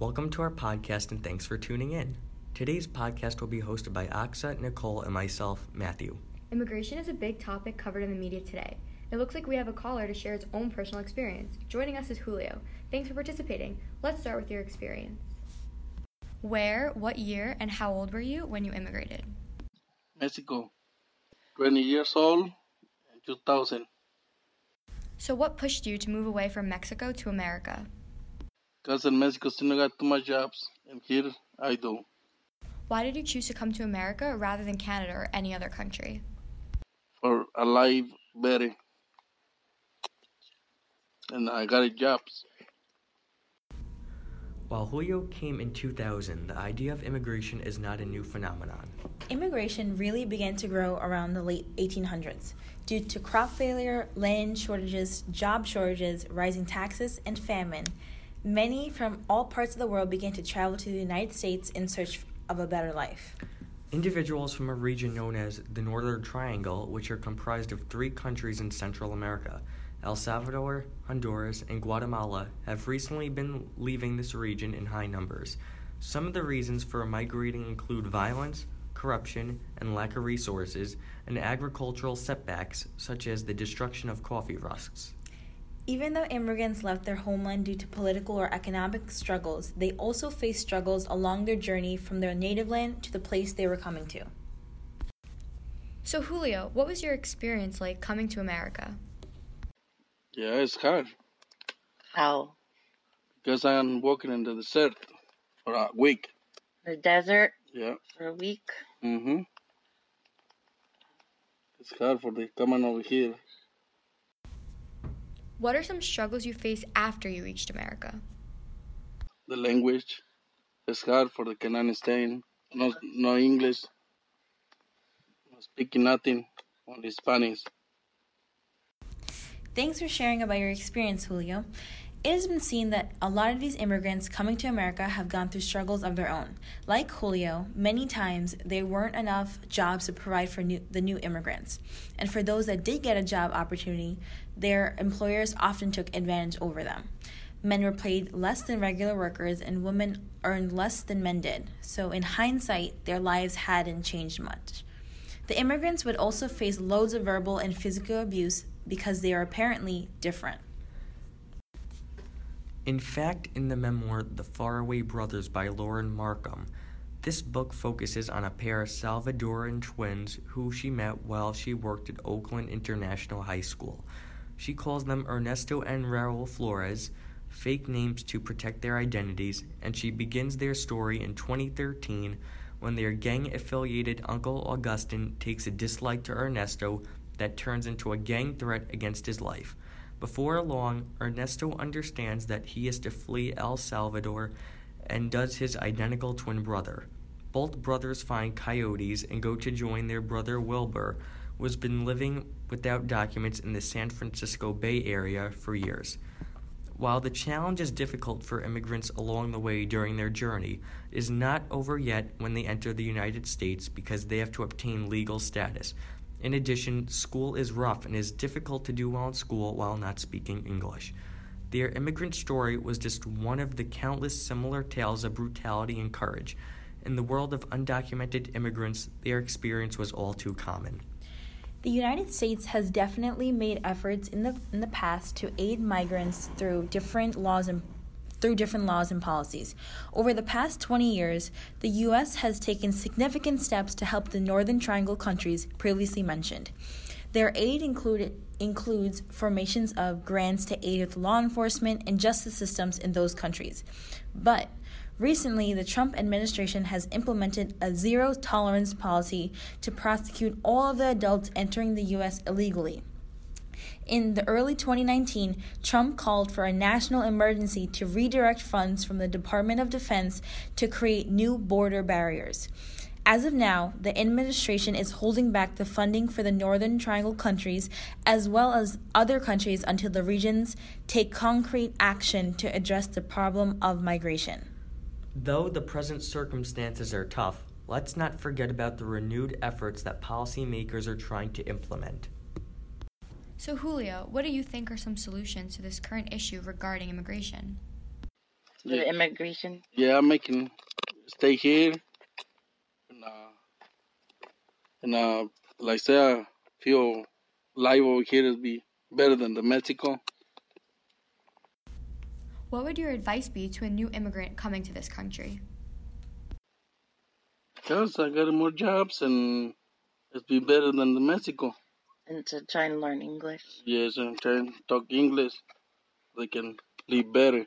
Welcome to our podcast and thanks for tuning in. Today's podcast will be hosted by Aksa, Nicole, and myself, Matthew. Immigration is a big topic covered in the media today. It looks like we have a caller to share his own personal experience. Joining us is Julio. Thanks for participating. Let's start with your experience. Where, what year, and how old were you when you immigrated? Mexico. 20 years old, 2000. So, what pushed you to move away from Mexico to America? Because in Mexico still got too much jobs, and here I do. Why did you choose to come to America rather than Canada or any other country? For a life better. And I got a jobs. While Julio came in 2000, the idea of immigration is not a new phenomenon. Immigration really began to grow around the late 1800s due to crop failure, land shortages, job shortages, rising taxes, and famine. Many from all parts of the world began to travel to the United States in search of a better life. Individuals from a region known as the Northern Triangle, which are comprised of three countries in Central America, El Salvador, Honduras, and Guatemala, have recently been leaving this region in high numbers. Some of the reasons for migrating include violence, corruption, and lack of resources, and agricultural setbacks such as the destruction of coffee rusks. Even though immigrants left their homeland due to political or economic struggles, they also faced struggles along their journey from their native land to the place they were coming to. So, Julio, what was your experience like coming to America? Yeah, it's hard. How? Because I am walking in the desert for a week. The desert Yeah. for a week? Mm-hmm. It's hard for the coming over here. What are some struggles you faced after you reached America? The language. It's hard for the Canadian staying. No, no English. No speaking nothing. Only Spanish. Thanks for sharing about your experience, Julio. It has been seen that a lot of these immigrants coming to America have gone through struggles of their own. Like Julio, many times there weren't enough jobs to provide for new, the new immigrants. And for those that did get a job opportunity, their employers often took advantage over them. Men were paid less than regular workers, and women earned less than men did. So, in hindsight, their lives hadn't changed much. The immigrants would also face loads of verbal and physical abuse because they are apparently different. In fact, in the memoir The Faraway Brothers by Lauren Markham, this book focuses on a pair of Salvadoran twins who she met while she worked at Oakland International High School. She calls them Ernesto and Raul Flores, fake names to protect their identities, and she begins their story in 2013 when their gang affiliated Uncle Augustin takes a dislike to Ernesto that turns into a gang threat against his life. Before long, Ernesto understands that he is to flee El Salvador and does his identical twin brother. Both brothers find coyotes and go to join their brother Wilbur, who has been living without documents in the San Francisco Bay Area for years. While the challenge is difficult for immigrants along the way during their journey, it is not over yet when they enter the United States because they have to obtain legal status. In addition, school is rough and it is difficult to do well in school while not speaking English. Their immigrant story was just one of the countless similar tales of brutality and courage. In the world of undocumented immigrants, their experience was all too common. The United States has definitely made efforts in the in the past to aid migrants through different laws and through different laws and policies. Over the past 20 years, the US has taken significant steps to help the Northern Triangle countries previously mentioned. Their aid included includes formations of grants to aid with law enforcement and justice systems in those countries. But Recently, the Trump administration has implemented a zero tolerance policy to prosecute all of the adults entering the U.S. illegally. In the early 2019, Trump called for a national emergency to redirect funds from the Department of Defense to create new border barriers. As of now, the administration is holding back the funding for the Northern Triangle countries as well as other countries until the regions take concrete action to address the problem of migration. Though the present circumstances are tough, let's not forget about the renewed efforts that policymakers are trying to implement. So, Julio, what do you think are some solutions to this current issue regarding immigration? The Yeah. immigration. Yeah, I'm making stay here. And, uh, and uh, like say, I feel life over here is be better than the Mexico. What would your advice be to a new immigrant coming to this country? Cause I got more jobs and it's be better than the Mexico. And to try and learn English. Yes, and try and talk English. They can live better.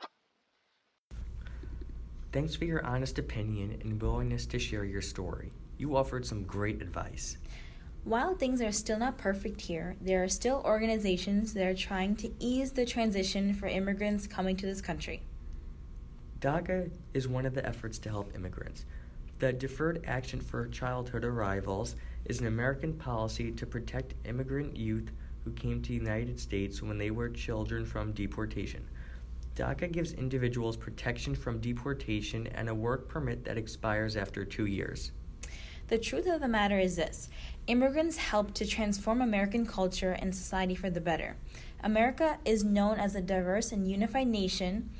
Thanks for your honest opinion and willingness to share your story. You offered some great advice. While things are still not perfect here, there are still organizations that are trying to ease the transition for immigrants coming to this country. DACA is one of the efforts to help immigrants. The Deferred Action for Childhood Arrivals is an American policy to protect immigrant youth who came to the United States when they were children from deportation. DACA gives individuals protection from deportation and a work permit that expires after two years. The truth of the matter is this immigrants help to transform American culture and society for the better. America is known as a diverse and unified nation,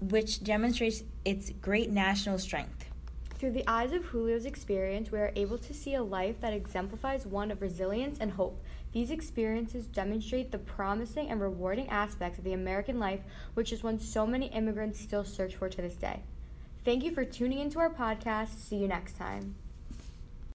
which demonstrates its great national strength. Through the eyes of Julio's experience, we are able to see a life that exemplifies one of resilience and hope. These experiences demonstrate the promising and rewarding aspects of the American life, which is one so many immigrants still search for to this day. Thank you for tuning into our podcast. See you next time.